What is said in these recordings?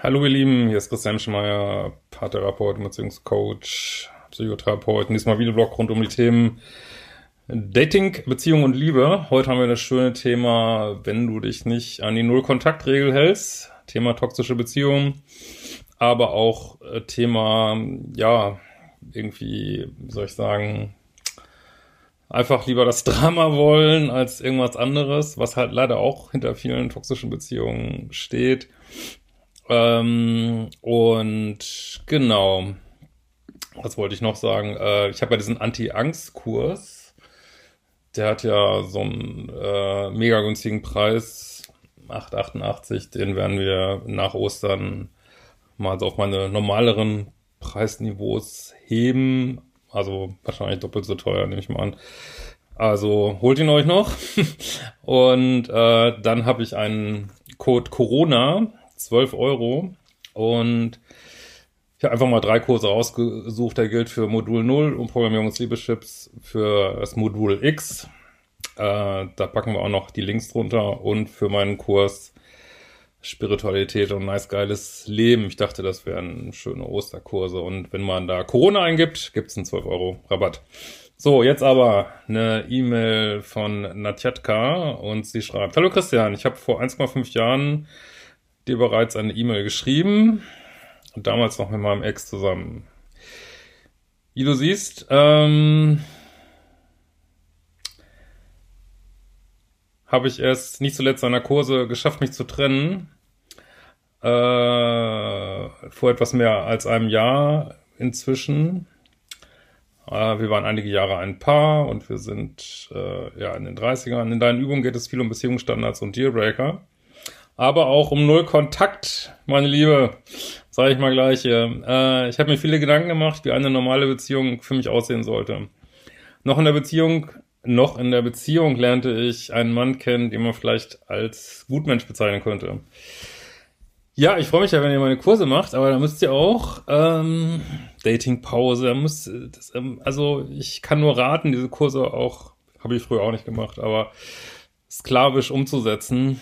Hallo ihr Lieben, hier ist Christian Schmeier, Paartherapeut, Beziehungscoach, Psychotherapeut. Diesmal Videoblog rund um die Themen Dating, Beziehung und Liebe. Heute haben wir das schöne Thema, wenn du dich nicht an die Null-Kontakt-Regel hältst. Thema toxische Beziehungen. Aber auch äh, Thema, ja, irgendwie, wie soll ich sagen, einfach lieber das Drama wollen als irgendwas anderes, was halt leider auch hinter vielen toxischen Beziehungen steht. Ähm, und genau, was wollte ich noch sagen? Äh, ich habe ja diesen Anti-Angst-Kurs. Der hat ja so einen äh, mega günstigen Preis, 8,88. Den werden wir nach Ostern mal so auf meine normaleren Preisniveaus heben. Also wahrscheinlich doppelt so teuer, nehme ich mal an. Also holt ihn euch noch. Und äh, dann habe ich einen Code Corona, 12 Euro. Und ich habe einfach mal drei Kurse rausgesucht. Der gilt für Modul 0 und Programmierung des Liebeschips für das Modul X. Äh, da packen wir auch noch die Links drunter. Und für meinen Kurs Spiritualität und nice geiles Leben. Ich dachte, das wären schöne Osterkurse. Und wenn man da Corona eingibt, gibt's einen 12 Euro Rabatt. So, jetzt aber eine E-Mail von Natjatka und sie schreibt, Hallo Christian, ich habe vor 1,5 Jahren dir bereits eine E-Mail geschrieben und damals noch mit meinem Ex zusammen. Wie du siehst, ähm, habe ich es nicht zuletzt einer Kurse geschafft, mich zu trennen. Äh, vor etwas mehr als einem Jahr inzwischen. Äh, wir waren einige Jahre ein Paar und wir sind äh, ja in den 30ern. In deinen Übungen geht es viel um Beziehungsstandards und Dealbreaker. Aber auch um Null Kontakt, meine Liebe. Sage ich mal gleich hier. Äh, ich habe mir viele Gedanken gemacht, wie eine normale Beziehung für mich aussehen sollte. Noch in der Beziehung noch in der Beziehung lernte ich einen Mann kennen, den man vielleicht als Gutmensch bezeichnen könnte. Ja, ich freue mich ja, wenn ihr meine Kurse macht, aber da müsst ihr auch ähm, Datingpause, da müsst das, ähm, also ich kann nur raten, diese Kurse auch, habe ich früher auch nicht gemacht, aber sklavisch umzusetzen,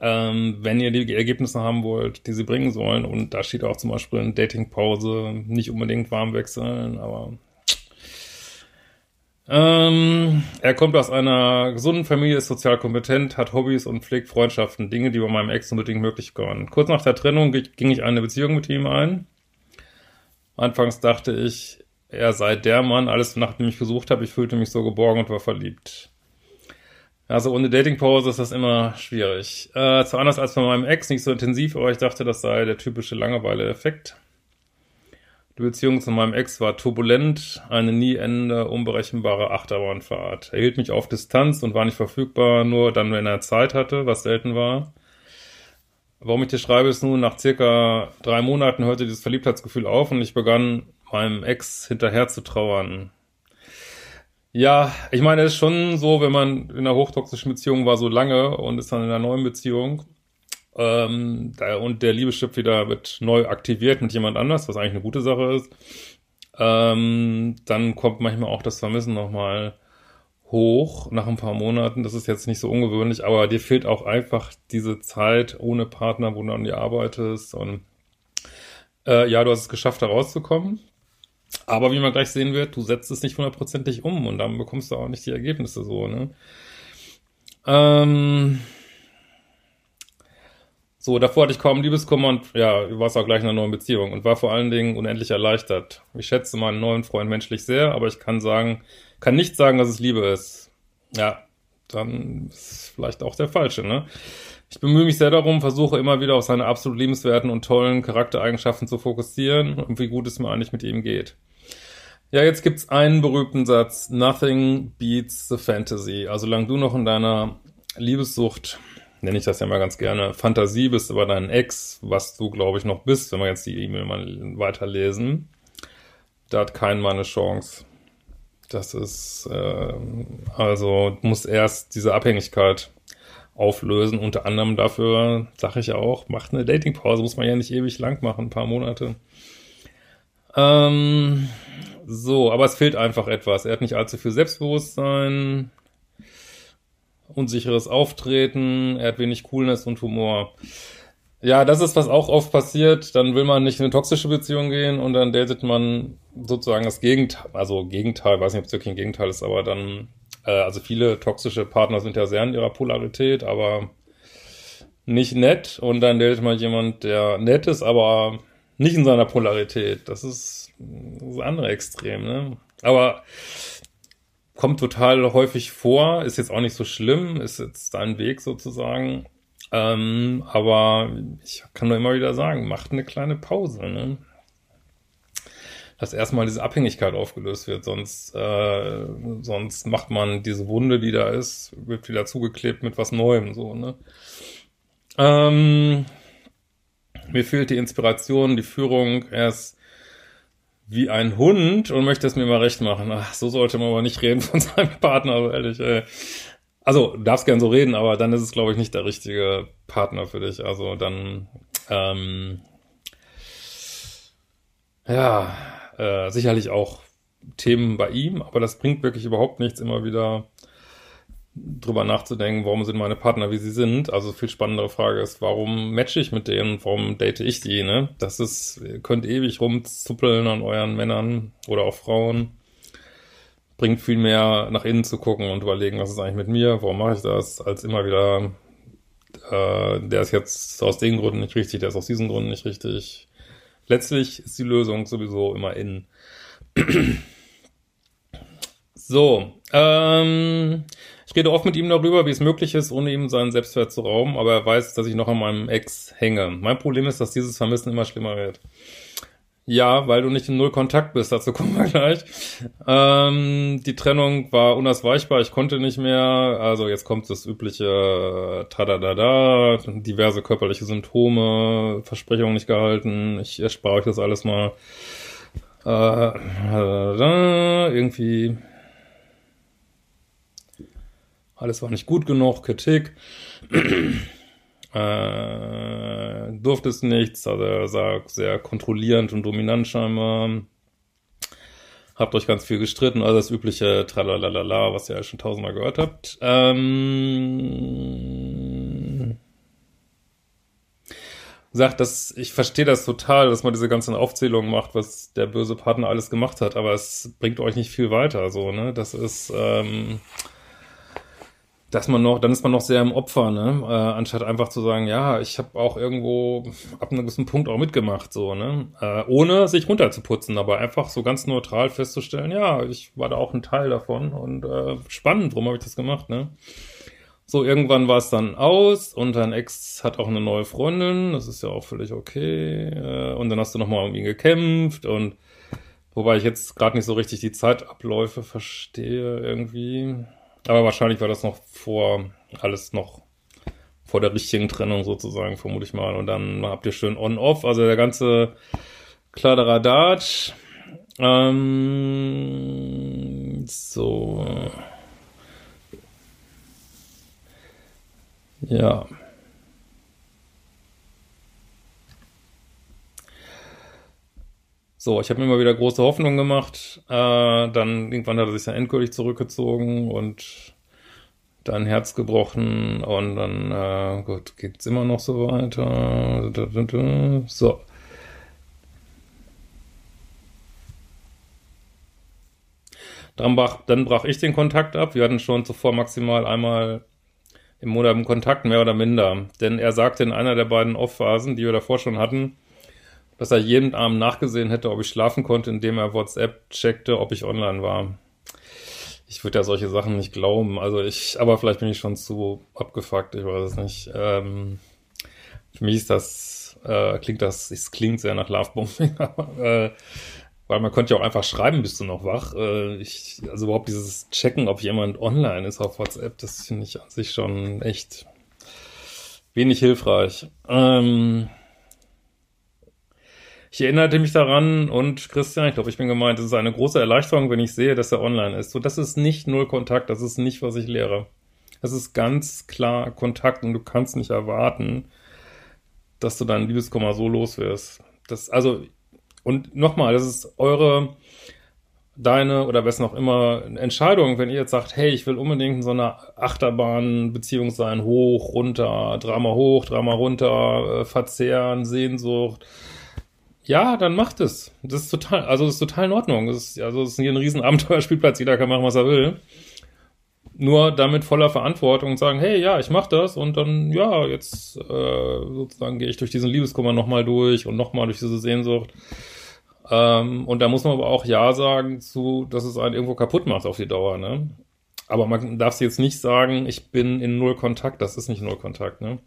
ähm, wenn ihr die Ergebnisse haben wollt, die sie bringen sollen. Und da steht auch zum Beispiel in Datingpause nicht unbedingt warm wechseln, aber ähm, er kommt aus einer gesunden Familie, ist sozial kompetent, hat Hobbys und pflegt Freundschaften, Dinge, die bei meinem Ex unbedingt möglich waren. Kurz nach der Trennung ging ich eine Beziehung mit ihm ein. Anfangs dachte ich, er sei der Mann, alles nachdem ich gesucht habe, ich fühlte mich so geborgen und war verliebt. Also ohne Datingpause ist das immer schwierig. Äh, zwar anders als bei meinem Ex, nicht so intensiv, aber ich dachte, das sei der typische Langeweile-Effekt. Die Beziehung zu meinem Ex war turbulent, eine nie endende, unberechenbare Achterbahnfahrt. Er hielt mich auf Distanz und war nicht verfügbar, nur dann, wenn er Zeit hatte, was selten war. Warum ich dir schreibe, ist nun, nach circa drei Monaten hörte dieses Verliebtheitsgefühl auf und ich begann meinem Ex hinterher zu trauern. Ja, ich meine, es ist schon so, wenn man in einer hochtoxischen Beziehung war so lange und ist dann in einer neuen Beziehung ähm, da, und der Liebeschip wieder wird neu aktiviert mit jemand anders, was eigentlich eine gute Sache ist. Ähm, dann kommt manchmal auch das Vermissen nochmal hoch nach ein paar Monaten. Das ist jetzt nicht so ungewöhnlich, aber dir fehlt auch einfach diese Zeit ohne Partner, wo du an dir arbeitest. Und äh, ja, du hast es geschafft, da rauszukommen. Aber wie man gleich sehen wird, du setzt es nicht hundertprozentig um und dann bekommst du auch nicht die Ergebnisse so, ne? Ähm, so, davor hatte ich kaum Liebeskummer und ja, du warst auch gleich in einer neuen Beziehung und war vor allen Dingen unendlich erleichtert. Ich schätze meinen neuen Freund menschlich sehr, aber ich kann sagen, kann nicht sagen, dass es Liebe ist. Ja, dann ist vielleicht auch der falsche, ne? Ich bemühe mich sehr darum, versuche immer wieder auf seine absolut liebenswerten und tollen Charaktereigenschaften zu fokussieren und wie gut es mir eigentlich mit ihm geht. Ja, jetzt gibt's einen berühmten Satz. Nothing beats the fantasy. Also solange du noch in deiner Liebessucht nenne ich das ja mal ganz gerne, Fantasie bist über deinen Ex, was du, glaube ich, noch bist, wenn wir jetzt die E-Mail mal weiterlesen. Da hat kein Mann eine Chance. Das ist, äh, also muss erst diese Abhängigkeit auflösen. Unter anderem dafür sage ich ja auch, macht eine Datingpause, muss man ja nicht ewig lang machen, ein paar Monate. Ähm, so, aber es fehlt einfach etwas. Er hat nicht allzu viel Selbstbewusstsein unsicheres Auftreten, er hat wenig Coolness und Humor. Ja, das ist, was auch oft passiert. Dann will man nicht in eine toxische Beziehung gehen und dann datet man sozusagen das Gegenteil, also Gegenteil, weiß nicht, ob es wirklich ein Gegenteil ist, aber dann, äh, also viele toxische Partner sind ja sehr in ihrer Polarität, aber nicht nett und dann datet man jemand, der nett ist, aber nicht in seiner Polarität. Das ist das andere Extrem, ne? Aber kommt total häufig vor, ist jetzt auch nicht so schlimm, ist jetzt dein Weg sozusagen. Ähm, aber ich kann nur immer wieder sagen, macht eine kleine Pause, ne? Dass erstmal diese Abhängigkeit aufgelöst wird, sonst, äh, sonst macht man diese Wunde, die da ist, wird wieder zugeklebt mit was Neuem, so, ne? Ähm, mir fehlt die Inspiration, die Führung, er ist wie ein Hund und möchte es mir mal recht machen. Ach, so sollte man aber nicht reden von seinem Partner, also ehrlich, ey. Also, darfst gern so reden, aber dann ist es, glaube ich, nicht der richtige Partner für dich. Also dann, ähm, ja, äh, sicherlich auch Themen bei ihm, aber das bringt wirklich überhaupt nichts, immer wieder drüber nachzudenken, warum sind meine Partner, wie sie sind. Also viel spannendere Frage ist, warum matche ich mit denen, warum date ich die, ne? Das ist, ihr könnt ewig rumzuppeln an euren Männern oder auch Frauen bringt viel mehr nach innen zu gucken und überlegen, was ist eigentlich mit mir, warum mache ich das, als immer wieder, äh, der ist jetzt aus den Gründen nicht richtig, der ist aus diesen Gründen nicht richtig. Letztlich ist die Lösung sowieso immer innen. so, ähm, ich rede oft mit ihm darüber, wie es möglich ist, ohne ihm seinen Selbstwert zu rauben, aber er weiß, dass ich noch an meinem Ex hänge. Mein Problem ist, dass dieses Vermissen immer schlimmer wird. Ja, weil du nicht in Null Kontakt bist, dazu kommen wir gleich. Ähm, die Trennung war unausweichbar, ich konnte nicht mehr. Also jetzt kommt das übliche äh, Tadadada, diverse körperliche Symptome, Versprechungen nicht gehalten. Ich erspare euch das alles mal. Äh, irgendwie alles war nicht gut genug, Kritik äh, durfte es nichts, also er sah sehr kontrollierend und dominant scheinbar. Habt euch ganz viel gestritten, also das übliche Tralalala, was ihr ja schon tausendmal gehört habt. Ähm, sagt, dass ich verstehe das total, dass man diese ganzen Aufzählungen macht, was der böse Partner alles gemacht hat, aber es bringt euch nicht viel weiter, so, ne? Das ist, ähm, dass man noch, dann ist man noch sehr im Opfer, ne? Äh, anstatt einfach zu sagen, ja, ich habe auch irgendwo ab einem gewissen Punkt auch mitgemacht, so, ne? Äh, ohne sich runterzuputzen, aber einfach so ganz neutral festzustellen, ja, ich war da auch ein Teil davon und äh, spannend, warum habe ich das gemacht, ne? So, irgendwann war es dann aus und dein Ex hat auch eine neue Freundin, das ist ja auch völlig okay. Äh, und dann hast du nochmal um ihn gekämpft und wobei ich jetzt gerade nicht so richtig die Zeitabläufe verstehe irgendwie. Aber wahrscheinlich war das noch vor, alles noch vor der richtigen Trennung sozusagen, vermute ich mal. Und dann habt ihr schön on-off, also der ganze Kladderadatsch. Ähm, so. Ja. So, ich habe mir immer wieder große Hoffnung gemacht. Äh, dann irgendwann hat er sich dann endgültig zurückgezogen und dann Herz gebrochen und dann, äh, gut, geht's immer noch so weiter. So. Dann brach, dann brach ich den Kontakt ab. Wir hatten schon zuvor maximal einmal im Monat Kontakt, mehr oder minder. Denn er sagte in einer der beiden Off-Phasen, die wir davor schon hatten, dass er jeden Abend nachgesehen hätte, ob ich schlafen konnte, indem er WhatsApp checkte, ob ich online war. Ich würde ja solche Sachen nicht glauben. Also ich, aber vielleicht bin ich schon zu abgefuckt, ich weiß es nicht. Ähm, für mich ist das, äh, klingt das, es klingt sehr nach Lovebombing, äh, weil man könnte ja auch einfach schreiben, bist du noch wach. Äh, ich, also überhaupt dieses Checken, ob jemand online ist auf WhatsApp, das finde ich an sich schon echt wenig hilfreich. Ähm, ich erinnerte mich daran und Christian, ich glaube, ich bin gemeint, es ist eine große Erleichterung, wenn ich sehe, dass er online ist. So, das ist nicht null Kontakt, das ist nicht, was ich lehre. Das ist ganz klar Kontakt und du kannst nicht erwarten, dass du dein Liebeskummer so los wirst. Das, also, und nochmal, das ist eure, deine oder wessen auch immer Entscheidung, wenn ihr jetzt sagt, hey, ich will unbedingt in so einer Achterbahn-Beziehung sein, hoch, runter, Drama hoch, Drama runter, äh, Verzehren, Sehnsucht, ja, dann macht es. Das ist total, also das ist total in Ordnung. Das ist, also es ist hier ein riesen Abenteuerspielplatz, jeder kann machen, was er will. Nur damit voller Verantwortung und sagen, hey, ja, ich mach das und dann, ja, jetzt äh, sozusagen gehe ich durch diesen Liebeskummer nochmal durch und nochmal durch diese Sehnsucht. Ähm, und da muss man aber auch Ja sagen zu, dass es einen irgendwo kaputt macht auf die Dauer, ne? Aber man darf jetzt nicht sagen, ich bin in Null Kontakt, das ist nicht Null Kontakt, ne?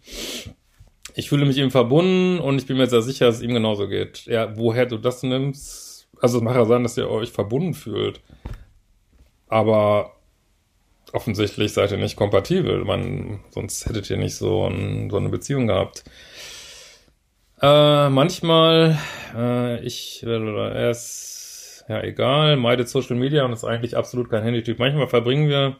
Ich fühle mich ihm verbunden und ich bin mir sehr sicher, dass es ihm genauso geht. Ja, woher du das nimmst, also es mag ja sein, dass ihr euch verbunden fühlt. Aber offensichtlich seid ihr nicht kompatibel. Man, sonst hättet ihr nicht so, ein, so eine Beziehung gehabt. Äh, manchmal, äh, ich, äh, er ist, ja egal, meidet Social Media und ist eigentlich absolut kein Handytyp. Manchmal verbringen wir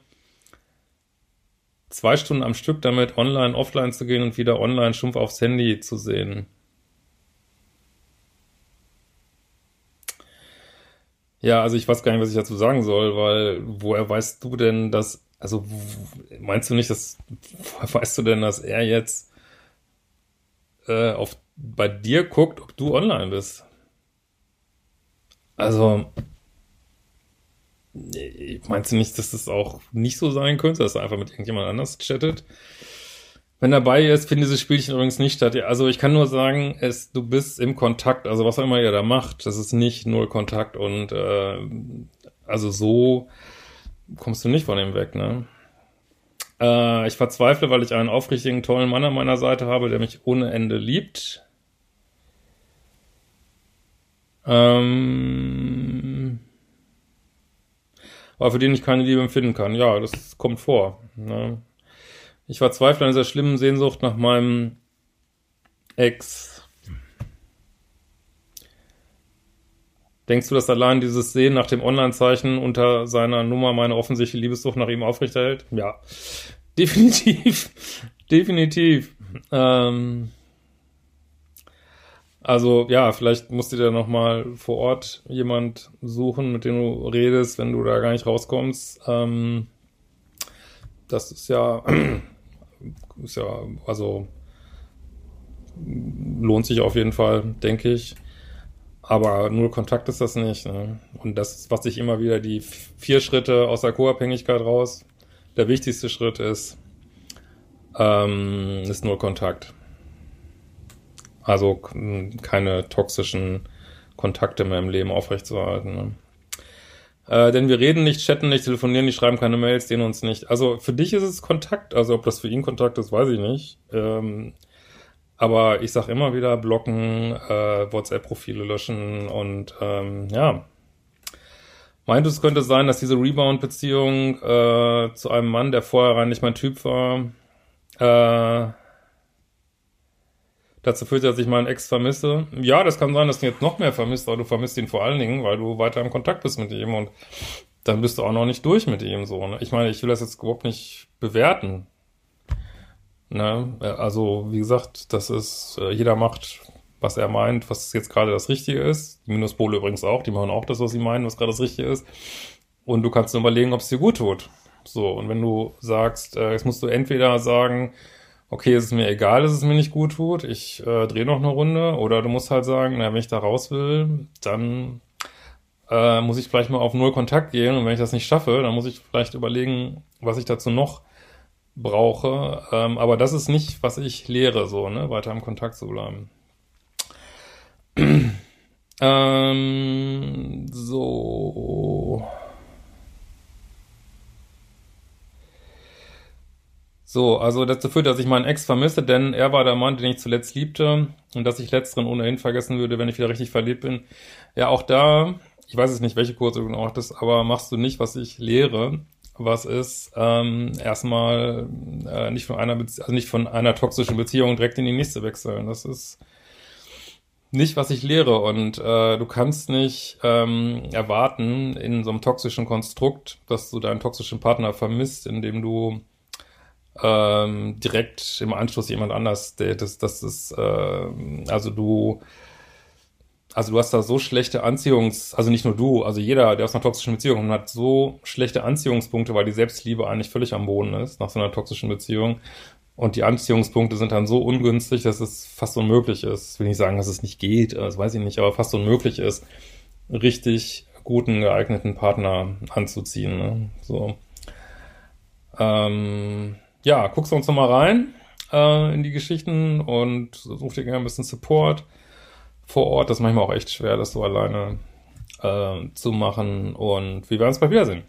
zwei Stunden am Stück damit, online, offline zu gehen und wieder online stumpf aufs Handy zu sehen. Ja, also ich weiß gar nicht, was ich dazu sagen soll, weil woher weißt du denn, dass, also meinst du nicht, dass, woher weißt du denn, dass er jetzt äh, auf, bei dir guckt, ob du online bist? Also, Meinst du nicht, dass das auch nicht so sein könnte, dass er einfach mit irgendjemand anders chattet? Wenn er dabei ist, findet dieses Spielchen übrigens nicht statt. Also ich kann nur sagen, es, du bist im Kontakt, also was auch immer ihr da macht, das ist nicht null Kontakt und äh, also so kommst du nicht von ihm weg, ne? Äh, ich verzweifle, weil ich einen aufrichtigen, tollen Mann an meiner Seite habe, der mich ohne Ende liebt. Ähm, aber für den ich keine Liebe empfinden kann. Ja, das kommt vor. Ne? Ich verzweifle an dieser schlimmen Sehnsucht nach meinem Ex. Denkst du, dass allein dieses Sehen nach dem Online-Zeichen unter seiner Nummer meine offensichtliche Liebessucht nach ihm aufrechterhält? Ja, definitiv, definitiv. Ähm, also ja, vielleicht musst du dir nochmal vor Ort jemand suchen, mit dem du redest, wenn du da gar nicht rauskommst. Ähm, das ist ja, ist ja, also lohnt sich auf jeden Fall, denke ich. Aber null Kontakt ist das nicht. Ne? Und das was ich immer wieder die vier Schritte aus der Co-Abhängigkeit raus. Der wichtigste Schritt ist, ähm, ist null Kontakt. Also keine toxischen Kontakte mehr im Leben aufrechtzuerhalten. Ne? Äh, denn wir reden nicht, chatten nicht, telefonieren nicht, schreiben keine Mails, sehen uns nicht. Also für dich ist es Kontakt. Also ob das für ihn Kontakt ist, weiß ich nicht. Ähm, aber ich sag immer wieder, blocken, äh, WhatsApp-Profile löschen und ähm, ja. Meint es könnte sein, dass diese Rebound-Beziehung äh, zu einem Mann, der vorher rein nicht mein Typ war, äh, dazu führt, dass ich meinen Ex vermisse. Ja, das kann sein, dass du ihn jetzt noch mehr vermisst, aber du vermisst ihn vor allen Dingen, weil du weiter im Kontakt bist mit ihm und dann bist du auch noch nicht durch mit ihm so. Ne? Ich meine, ich will das jetzt überhaupt nicht bewerten. Ne? Also, wie gesagt, das ist, äh, jeder macht, was er meint, was jetzt gerade das Richtige ist. Die Minuspole übrigens auch, die machen auch das, was sie meinen, was gerade das Richtige ist. Und du kannst nur überlegen, ob es dir gut tut. So, und wenn du sagst, äh, jetzt musst du entweder sagen, okay, es ist mir egal, dass es mir nicht gut tut, ich äh, drehe noch eine Runde. Oder du musst halt sagen, na, wenn ich da raus will, dann äh, muss ich vielleicht mal auf Null Kontakt gehen. Und wenn ich das nicht schaffe, dann muss ich vielleicht überlegen, was ich dazu noch brauche. Ähm, aber das ist nicht, was ich lehre, so, ne, weiter im Kontakt zu bleiben. ähm, so. So, also dazu führt, dass ich meinen Ex vermisse, denn er war der Mann, den ich zuletzt liebte und dass ich letzteren ohnehin vergessen würde, wenn ich wieder richtig verliebt bin. Ja, auch da, ich weiß jetzt nicht, welche Kurse du genau hattest, aber machst du nicht, was ich lehre, was ist ähm, erstmal äh, nicht von einer Bezie also nicht von einer toxischen Beziehung direkt in die nächste wechseln. Das ist nicht, was ich lehre und äh, du kannst nicht ähm, erwarten in so einem toxischen Konstrukt, dass du deinen toxischen Partner vermisst, indem du ähm, direkt im Anschluss jemand anders datest. Das ist, äh, also du, also du hast da so schlechte Anziehungs, also nicht nur du, also jeder, der aus einer toxischen Beziehung hat so schlechte Anziehungspunkte, weil die Selbstliebe eigentlich völlig am Boden ist nach so einer toxischen Beziehung. Und die Anziehungspunkte sind dann so ungünstig, dass es fast unmöglich ist. Will nicht sagen, dass es nicht geht, das weiß ich nicht, aber fast unmöglich ist, richtig guten, geeigneten Partner anzuziehen. Ne? So. Ähm, ja, guckst du uns nochmal rein äh, in die Geschichten und such dir gerne ein bisschen Support vor Ort. Das ist manchmal auch echt schwer, das so alleine äh, zu machen. Und wir werden uns bald wiedersehen.